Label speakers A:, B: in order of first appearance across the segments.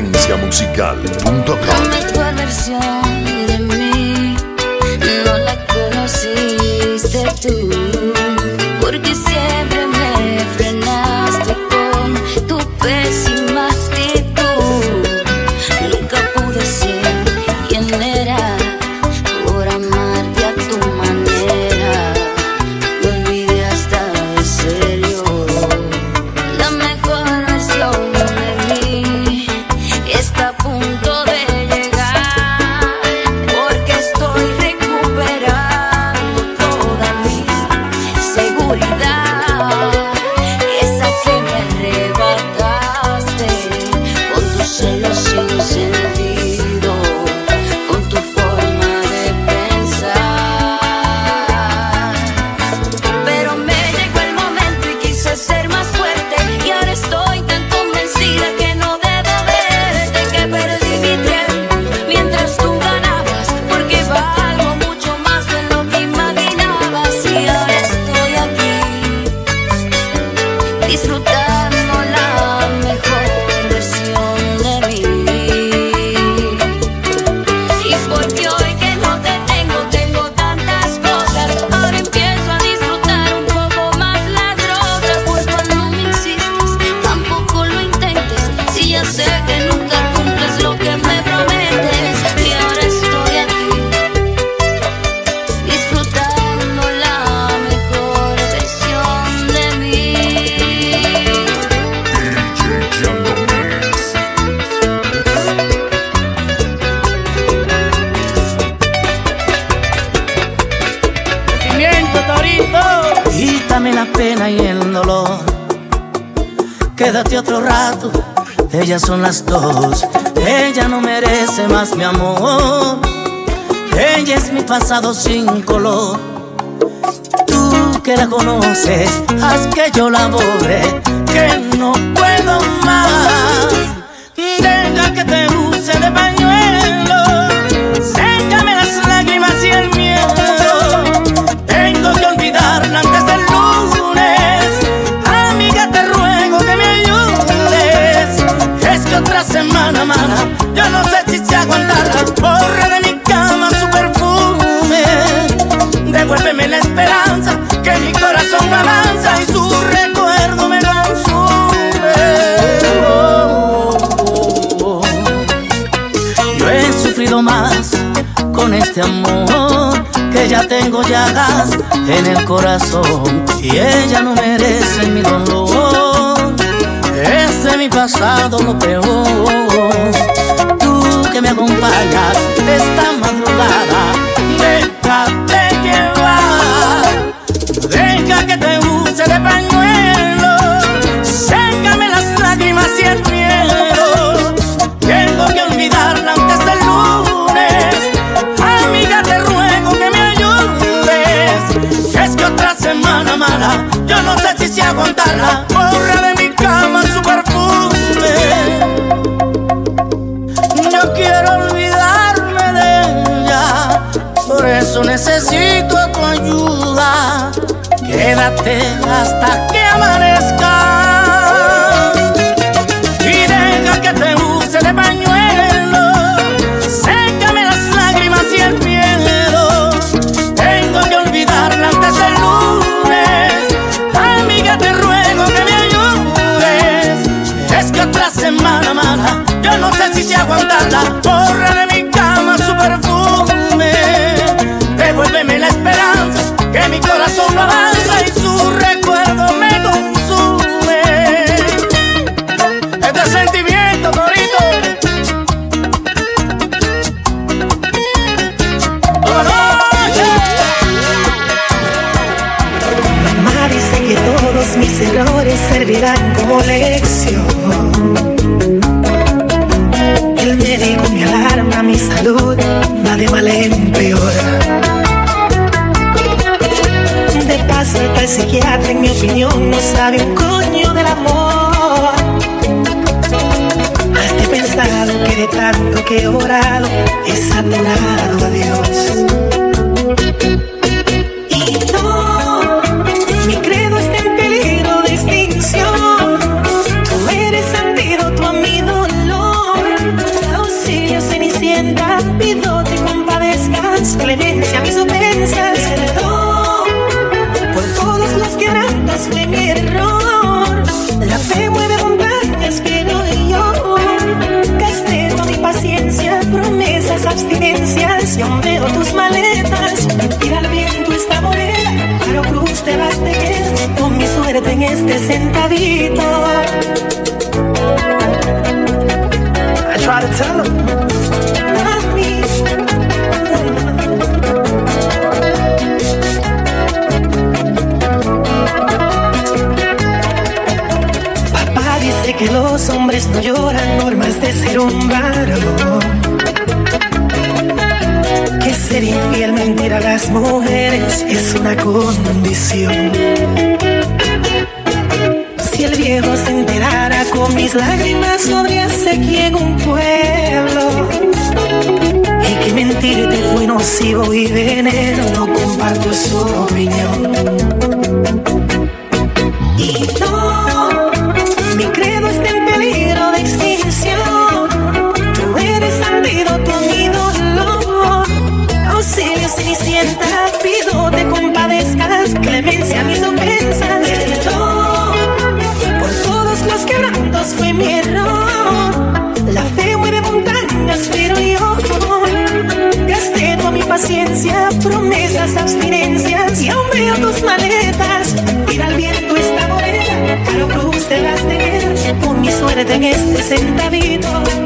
A: esenciamusical.com ya
B: son las dos. Ella no merece más mi amor. Ella es mi pasado sin color. Tú que la conoces, haz que yo la borre, que no puedo más. Deja que te use de baño. en el corazón y ella no merece mi dolor. Es mi pasado lo peor. Tú que me acompañas esta madrugada, déjate llevar, deja que te use de pañuelo, sécame las lágrimas y el miedo. no sé si sé aguantarla. Borra de mi cama su perfume. Yo quiero olvidarme de ella, por eso necesito tu ayuda. Quédate hasta que amanezca. aguantarla. Oh. venencia mis ofensas, perdón por todas las quebrantas fue mi error. La fe
C: mueve montañas que no yo castigo mi paciencia, promesas, abstinencias. Yo veo tus maletas, tira al viento esta morena, pero cruz te vas de con mi suerte en este sentadito. I try to tell them. que los hombres no lloran, por más de ser un varón. Que ser infiel, mentir a las mujeres es una condición. Si el viejo se enterara con mis lágrimas, sobre aquí en un pueblo. Y que mentirte fue nocivo y veneno, no comparto su opinión. maletas, tira al viento esta moneda, caro cruz de las teneras, por mi suerte en este centavito.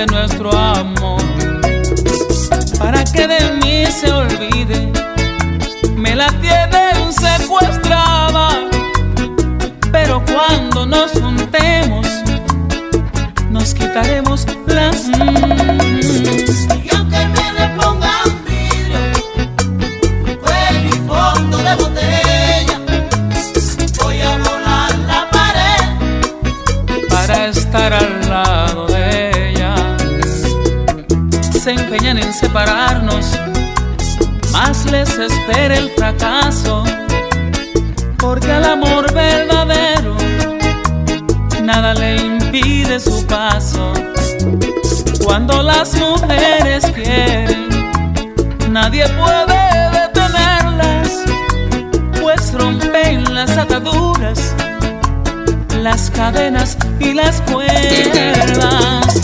B: de
D: nuestro amor. Para que de mí se olvide, me la tienen secuestrada. Pero cuando nos juntemos, nos quitaremos las.
E: Y aunque me le pongan vidrio, fue mi fondo de botella. Voy a volar la pared
D: para estar al lado. Se empeñan en separarnos, más les espera el fracaso, porque al amor verdadero nada le impide su paso. Cuando las mujeres quieren, nadie puede detenerlas, pues rompen las ataduras, las cadenas y las cuerdas.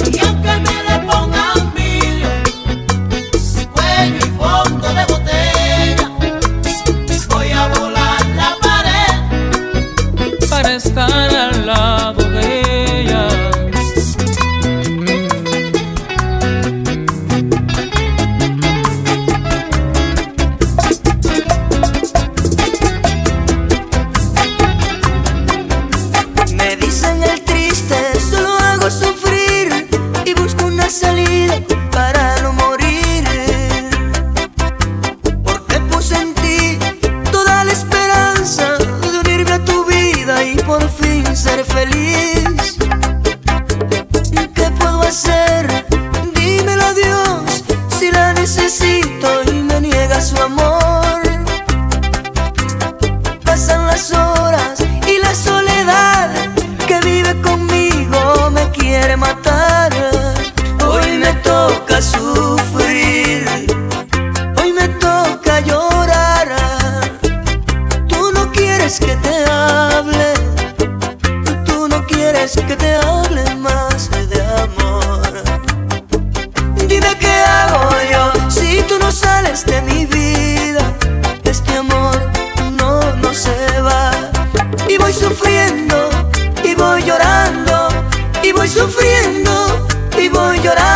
A: Que te hable más de amor. Dime qué hago yo si tú no sales de mi vida. Este amor no, no se va. Y voy sufriendo, y voy llorando, y voy sufriendo, y voy llorando.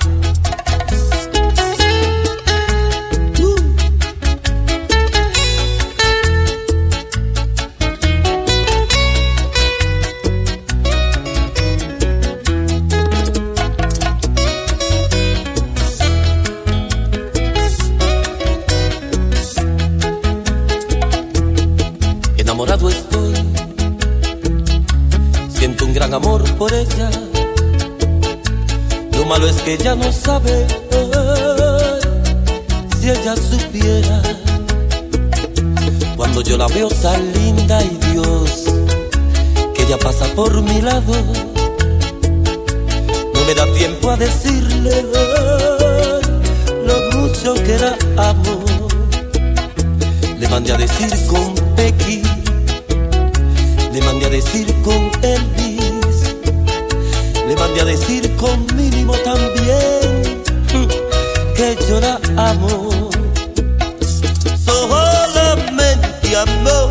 F: malo es que ella no sabe si ella supiera. Cuando yo la veo tan linda y Dios, que ella pasa por mi lado, no me da tiempo a decirle lo mucho que la amo. Le mandé a decir con Becky, le mandé a decir con Elvis, le mandé a decir con Mínimo también que yo la amo. Solamente amor,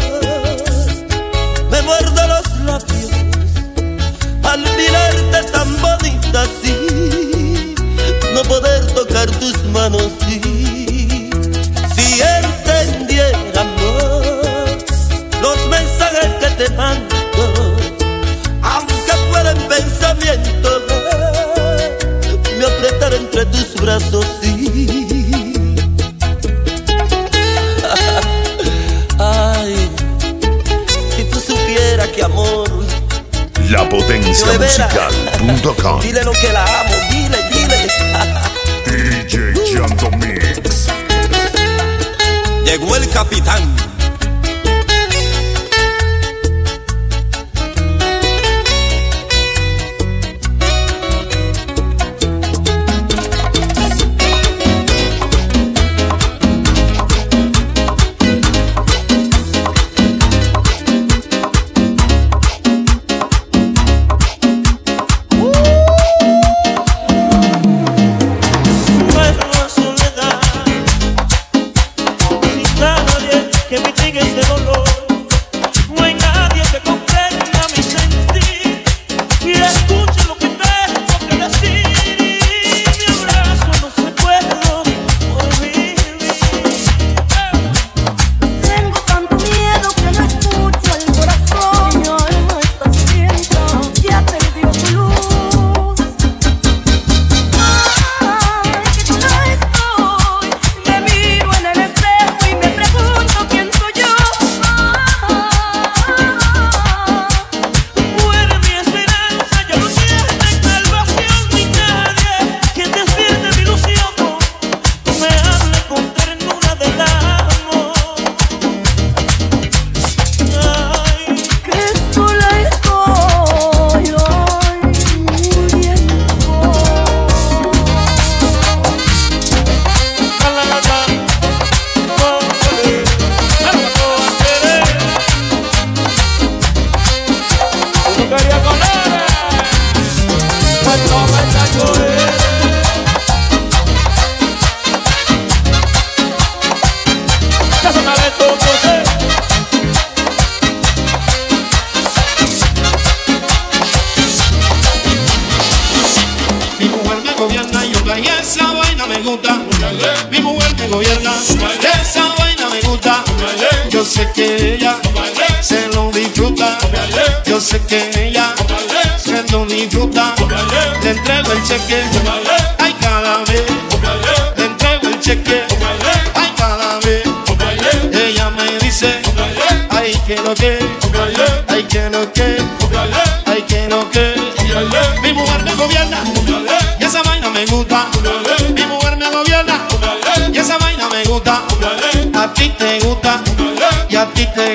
F: me muerdo los labios al mirarte tan bonita así, no poder tocar tus manos sí.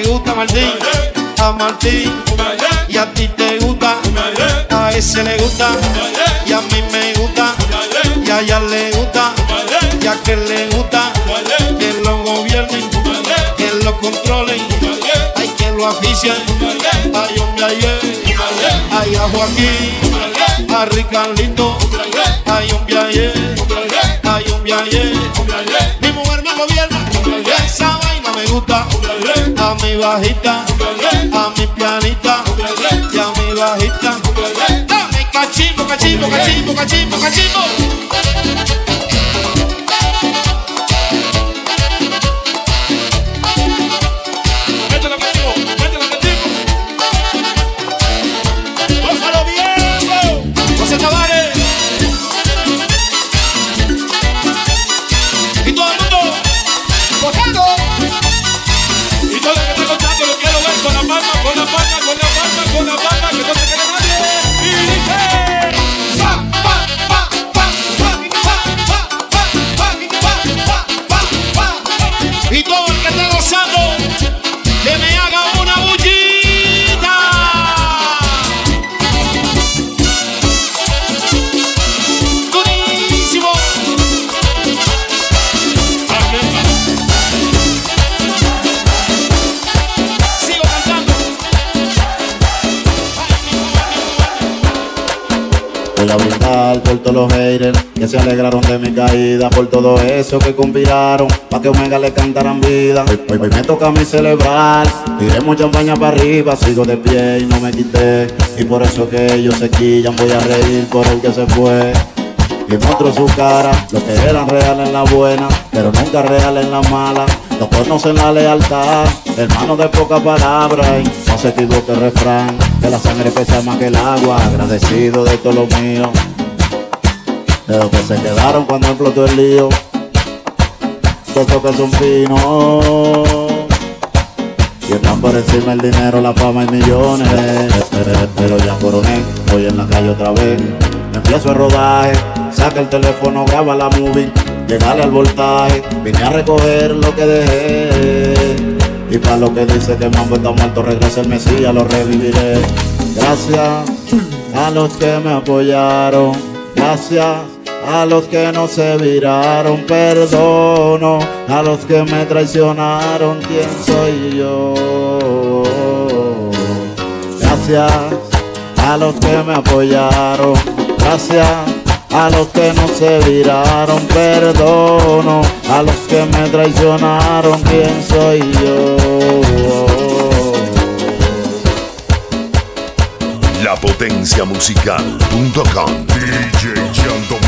G: Gusta, Martín. A Martín. Y a ti te gusta. A ese le gusta. Y a mí me gusta. Y a ella le gusta. Y a aquel le gusta. Que lo gobiernen. Que lo controlen. Hay que lo aficien. Ay, hombre, ayer. Ay, a Joaquín. A Ricardito. Ay, hombre, ayer. Ay, hombre, ayer. Mi mujer me gobierna. Esa vaina me gusta. A mi bajita. A mi pianita. Y a mi bajita. Dame cachimbo, cachimbo, cachimbo, cachimbo, cachimbo.
H: Por todos los haters que se alegraron de mi caída, por todo eso que conspiraron, pa' que Omega le cantaran vida. Hoy, hoy- me toca a mí celebrar, tiremos champaña para arriba, sigo de pie y no me quité. Y por eso que ellos se quillan, voy a reír por el que se fue. Y muestro su cara, lo que eran real en la buena, pero nunca real en la mala. No conocen la lealtad, hermanos de poca palabra. Y no se equivoque el refrán, que la sangre pesa más que el agua. Agradecido de todo lo mío, de los que se quedaron cuando explotó el lío. Todos que son finos. Y están por encima el dinero, la fama y millones. Pero ya coroné, voy en la calle otra vez. Empiezo el rodaje, saca el teléfono, graba la movie, llegale al voltaje. Vine a recoger lo que dejé. Y para lo que dice que Mambo está muerto, regresa el Mesías, lo reviviré. Gracias a los que me apoyaron, gracias a los que no se viraron, perdono a los que me traicionaron, ¿quién soy yo? Gracias a los que me apoyaron, gracias a los que no se viraron, perdono a los que me traicionaron, ¿quién soy yo?
I: Lapotenciamusical.com DJ Yando